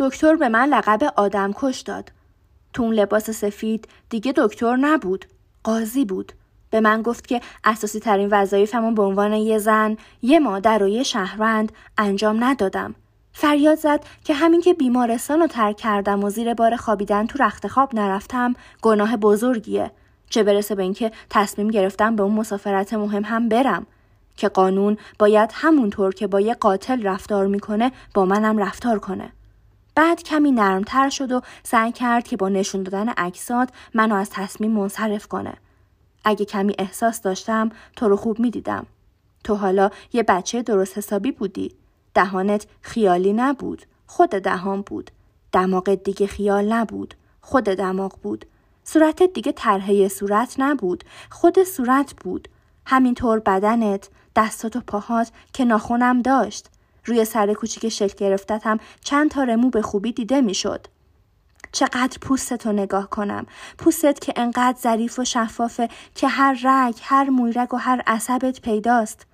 دکتر به من لقب آدم کش داد. تو اون لباس سفید دیگه دکتر نبود. قاضی بود. به من گفت که اساسی ترین وظایفمو به عنوان یه زن، یه مادر و یه شهروند انجام ندادم. فریاد زد که همین که بیمارستان رو ترک کردم و زیر بار خوابیدن تو رخت خواب نرفتم گناه بزرگیه. چه برسه به اینکه تصمیم گرفتم به اون مسافرت مهم هم برم. که قانون باید همونطور که با یه قاتل رفتار می‌کنه با منم رفتار کنه. بعد کمی نرمتر شد و سعی کرد که با نشون دادن عکسات منو از تصمیم منصرف کنه. اگه کمی احساس داشتم تو رو خوب می‌دیدم. تو حالا یه بچه درست حسابی بودی. دهانت خیالی نبود. خود دهان بود. دماغت دیگه خیال نبود. خود دماغ بود. صورتت دیگه طرحه صورت نبود. خود صورت بود. همینطور بدنت، دستات و پاهات که ناخونم داشت. روی سر کوچیک شکل گرفتت هم چند تا رمو به خوبی دیده می‌شد. چقدر پوستت رو نگاه کنم. پوستت که انقدر ظریف و شفافه که هر رگ، هر مویرگ و هر عصبت پیداست.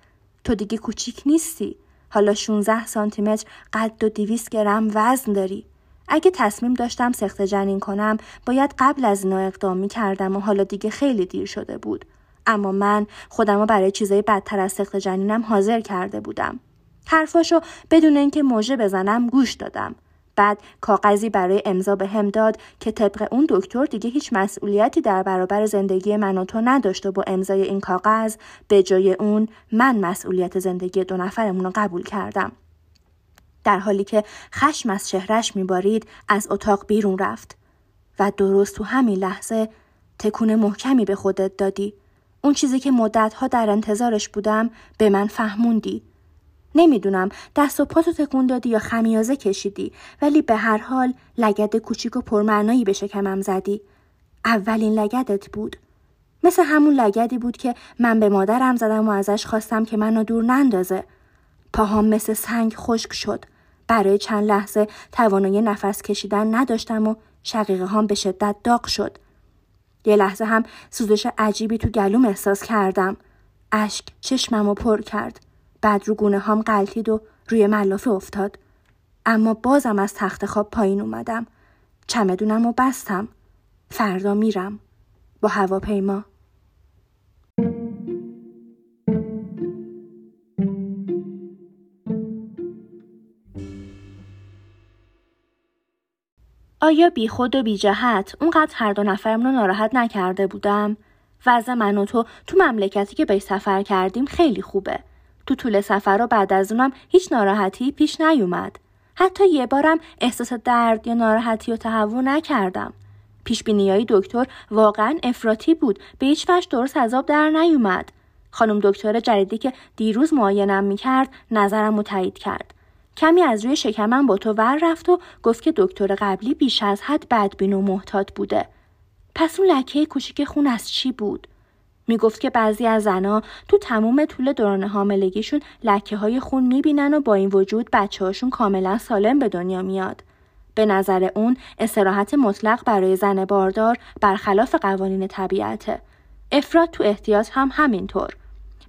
تو دیگه کوچیک نیستی. حالا 16 سانتی متر قد و 200 گرم وزن داری. اگه تصمیم داشتم سخت جنین کنم باید قبل از اینا اقدام می کردم و حالا دیگه خیلی دیر شده بود. اما من خودم برای چیزای بدتر از سخت جنینم حاضر کرده بودم. حرفاشو بدون اینکه موژه بزنم گوش دادم. بعد کاغذی برای امضا به هم داد که طبق اون دکتر دیگه هیچ مسئولیتی در برابر زندگی من و تو نداشت و با امضای این کاغذ به جای اون من مسئولیت زندگی دو نفرمون رو قبول کردم. در حالی که خشم از چهرش میبارید از اتاق بیرون رفت و درست تو همین لحظه تکون محکمی به خودت دادی. اون چیزی که مدتها در انتظارش بودم به من فهموندی. نمی‌دونم دست و پاتو تکون دادی یا خمیازه کشیدی ولی به هر حال لگد کوچیک و پرمعنایی به شکمم زدی. اولین لگدت بود. مثل همون لگدی بود که من به مادرم زدم و ازش خواستم که منو دور نندازه. پاهام مثل سنگ خشک شد. برای چند لحظه توانایی نفس کشیدن نداشتم و شقیقه هم به شدت داغ شد. یه لحظه هم سوزش عجیبی تو گلوم احساس کردم. اشک چشممو پر کرد. بعد رو گونه هم قلتید و روی ملافه افتاد. اما بازم از تخت خواب پایین اومدم. چمدونم و بستم. فردا میرم. با هواپیما. آیا بی خود و بی جهت اونقدر هر دو نفرمون رو ناراحت نکرده بودم؟ وضع من و تو تو مملکتی که به سفر کردیم خیلی خوبه. تو طول سفر و بعد از اونم هیچ ناراحتی پیش نیومد. حتی یه بارم احساس درد یا ناراحتی و تهوع نکردم. پیش های دکتر واقعا افراطی بود. به هیچ وجه درست عذاب در نیومد. خانم دکتر جدیدی که دیروز معاینم می‌کرد نظرم رو تایید کرد. کمی از روی شکمم با تو ور رفت و گفت که دکتر قبلی بیش از حد بدبین و محتاط بوده. پس اون لکه کوچیک خون از چی بود؟ می‌گفت که بعضی از زنها تو تموم طول دوران حاملگیشون لکه های خون می‌بینن و با این وجود بچه هاشون کاملا سالم به دنیا میاد. به نظر اون استراحت مطلق برای زن باردار برخلاف قوانین طبیعته. افراد تو احتیاط هم همینطور.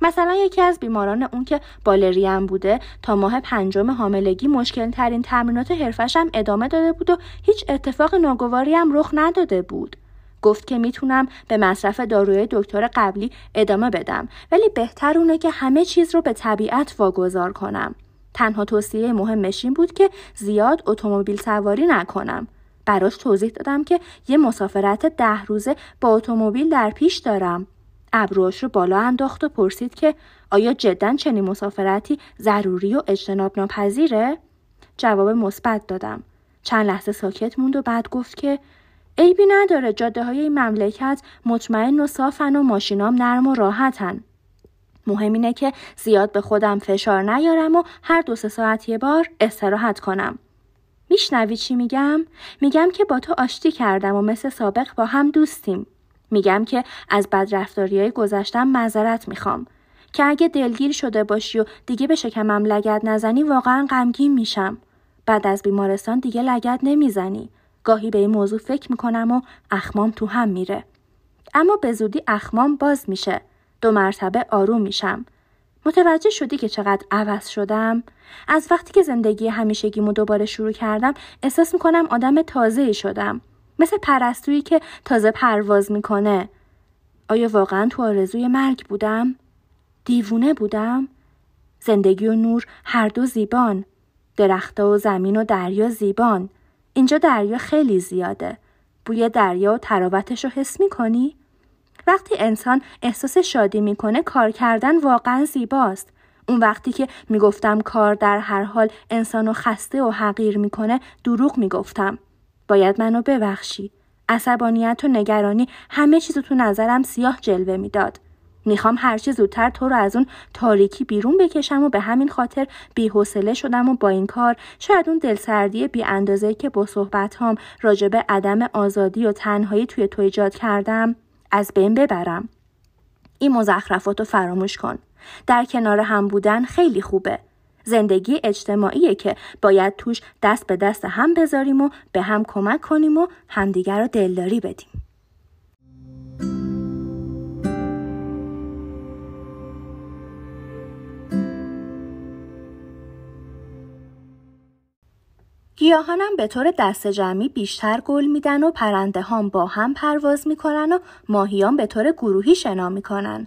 مثلا یکی از بیماران اون که بالریم بوده تا ماه پنجم حاملگی مشکل ترین تمرینات حرفش هم ادامه داده بود و هیچ اتفاق ناگواری هم رخ نداده بود. گفت که می‌تونم به مصرف داروی دکتر قبلی ادامه بدم ولی بهتر اونه که همه چیز رو به طبیعت واگذار کنم. تنها توصیه مهمش این بود که زیاد اتومبیل سواری نکنم. براش توضیح دادم که یه مسافرت ده روزه با اتومبیل در پیش دارم. ابروش رو بالا انداخت و پرسید که آیا جدا چنین مسافرتی ضروری و اجتناب ناپذیره؟ جواب مثبت دادم. چند لحظه ساکت موند و بعد گفت که عیبی نداره جاده های این مملکت مطمئن و صافن و ماشینام نرم و راحتن. مهم اینه که زیاد به خودم فشار نیارم و هر دو سه ساعت یه بار استراحت کنم. میشنوی چی میگم؟ میگم که با تو آشتی کردم و مثل سابق با هم دوستیم. میگم که از بدرفتاری های گذشتم معذرت می‌خوام. که اگه دلگیر شده باشی و دیگه به شکمم لگت نزنی واقعا غمگین میشم. بعد از بیمارستان دیگه لگت نمی‌زنی. گاهی به این موضوع فکر می‌کنم و اخمام تو هم میره. اما به زودی اخمام باز میشه. دو مرتبه آروم میشم. متوجه شدی که چقدر عوض شدم؟ از وقتی که زندگی همیشگیمو دوباره شروع کردم احساس می‌کنم آدم تازه شدم. مثل پرستویی که تازه پرواز می‌کنه. آیا واقعا تو آرزوی مرگ بودم؟ دیوونه بودم؟ زندگی و نور هر دو زیبان. درختها و زمین و دریا زیبان. اینجا دریا خیلی زیاده. بوی دریا و تراوتش رو حس می‌کنی؟ وقتی انسان احساس شادی می‌کنه کار کردن واقعا زیباست. اون وقتی که می‌گفتم کار در هر حال انسانو خسته و حقیر می‌کنه دروغ می‌گفتم. باید منو ببخشی. عصبانیت و نگرانی همه چیزو تو نظرم سیاه جلوه می‌داد. می‌خوام هرچی زودتر تو رو از اون تاریکی بیرون بکشم و به همین خاطر بیحوصله شدم و با این کار شاید اون دلسردی بی اندازه که با صحبت هام راجب عدم آزادی و تنهایی توی تو ایجاد کردم از بین ببرم. این مزخرفات رو فراموش کن. در کنار هم بودن خیلی خوبه. زندگی اجتماعیه که باید توش دست به دست هم بذاریم و به هم کمک کنیم و همدیگر رو دلداری بدیم. گیاهانم به طور دست جمعی بیشتر گل میدن و پرنده هم با هم پرواز می‌کنن و ماهیان به طور گروهی شنا می‌کنن.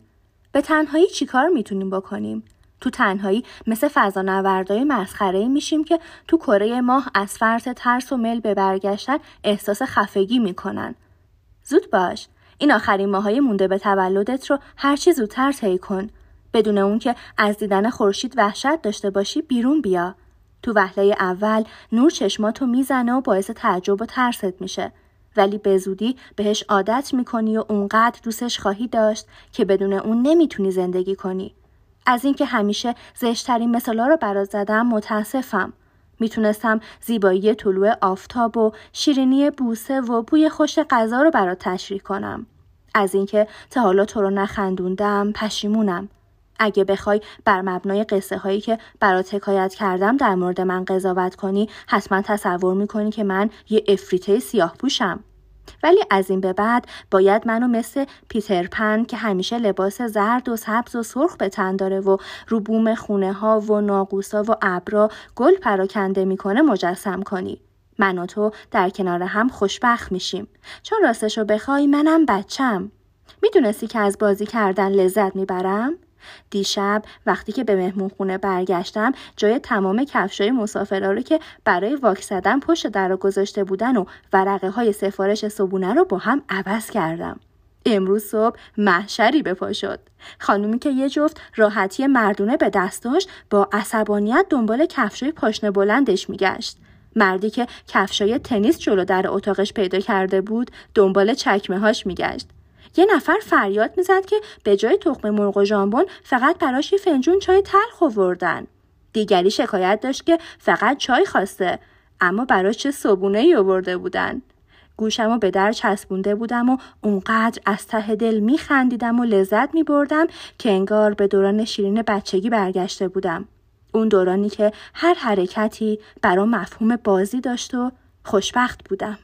به تنهایی چیکار می‌تونیم بکنیم؟ تو تنهایی مثل فضانوردای مسخره میشیم که تو کره ماه از فرط ترس و مل به برگشتن احساس خفگی می‌کنن. زود باش. این آخرین ماهای مونده به تولدت رو هرچی زودتر طی کن. بدون اون که از دیدن خورشید وحشت داشته باشی بیرون بیا. تو وهله اول نور چشماتو می‌زنه و باعث تعجب و ترست میشه. ولی به زودی بهش عادت می‌کنی و اونقدر دوستش خواهی داشت که بدون اون نمی‌تونی زندگی کنی. از اینکه همیشه زشترین مثالا رو برات زدم متاسفم. می‌تونستم زیبایی طلوع آفتاب و شیرینی بوسه و بوی خوش غذا رو برات تشریح کنم. از اینکه تا حالا تو رو نخندوندم پشیمونم. اگه بخوای بر مبنای قصه هایی که برات حکایت کردم در مورد من قضاوت کنی حتما تصور می‌کنی که من یه افریته سیاه پوشم. ولی از این به بعد باید منو مثل پیتر پن که همیشه لباس زرد و سبز و سرخ به تن داره و رو بوم خونه ها و ناقوسا و ابرا گل پراکنده می‌کنه مجسم کنی. من و تو در کنار هم خوشبخت میشیم چون راستشو بخوای منم بچم می‌دونستی که از بازی کردن لذت می‌برم دیشب وقتی که به مهمون خونه برگشتم جای تمام کفشای مسافرا رو که برای واک زدن پشت در گذاشته بودن و ورقه های سفارش صبونه رو با هم عوض کردم. امروز صبح محشری به پا شد. خانومی که یه جفت راحتی مردونه به دست داشت با عصبانیت دنبال کفشای پاشنه بلندش میگشت. مردی که کفشای تنیس جلو در اتاقش پیدا کرده بود دنبال چکمه هاش میگشت. یه نفر فریاد می‌زد که به جای تخم مرغ و ژامبون فقط براش یه فنجون چای تلخ آوردن. دیگری شکایت داشت که فقط چای خواسته اما براش چه صبونه ای آورده بودن. گوشمو به در چسبونده بودم و اونقدر از ته دل میخندیدم و لذت میبردم که انگار به دوران شیرین بچگی برگشته بودم. اون دورانی که هر حرکتی برام مفهوم بازی داشت و خوشبخت بودم.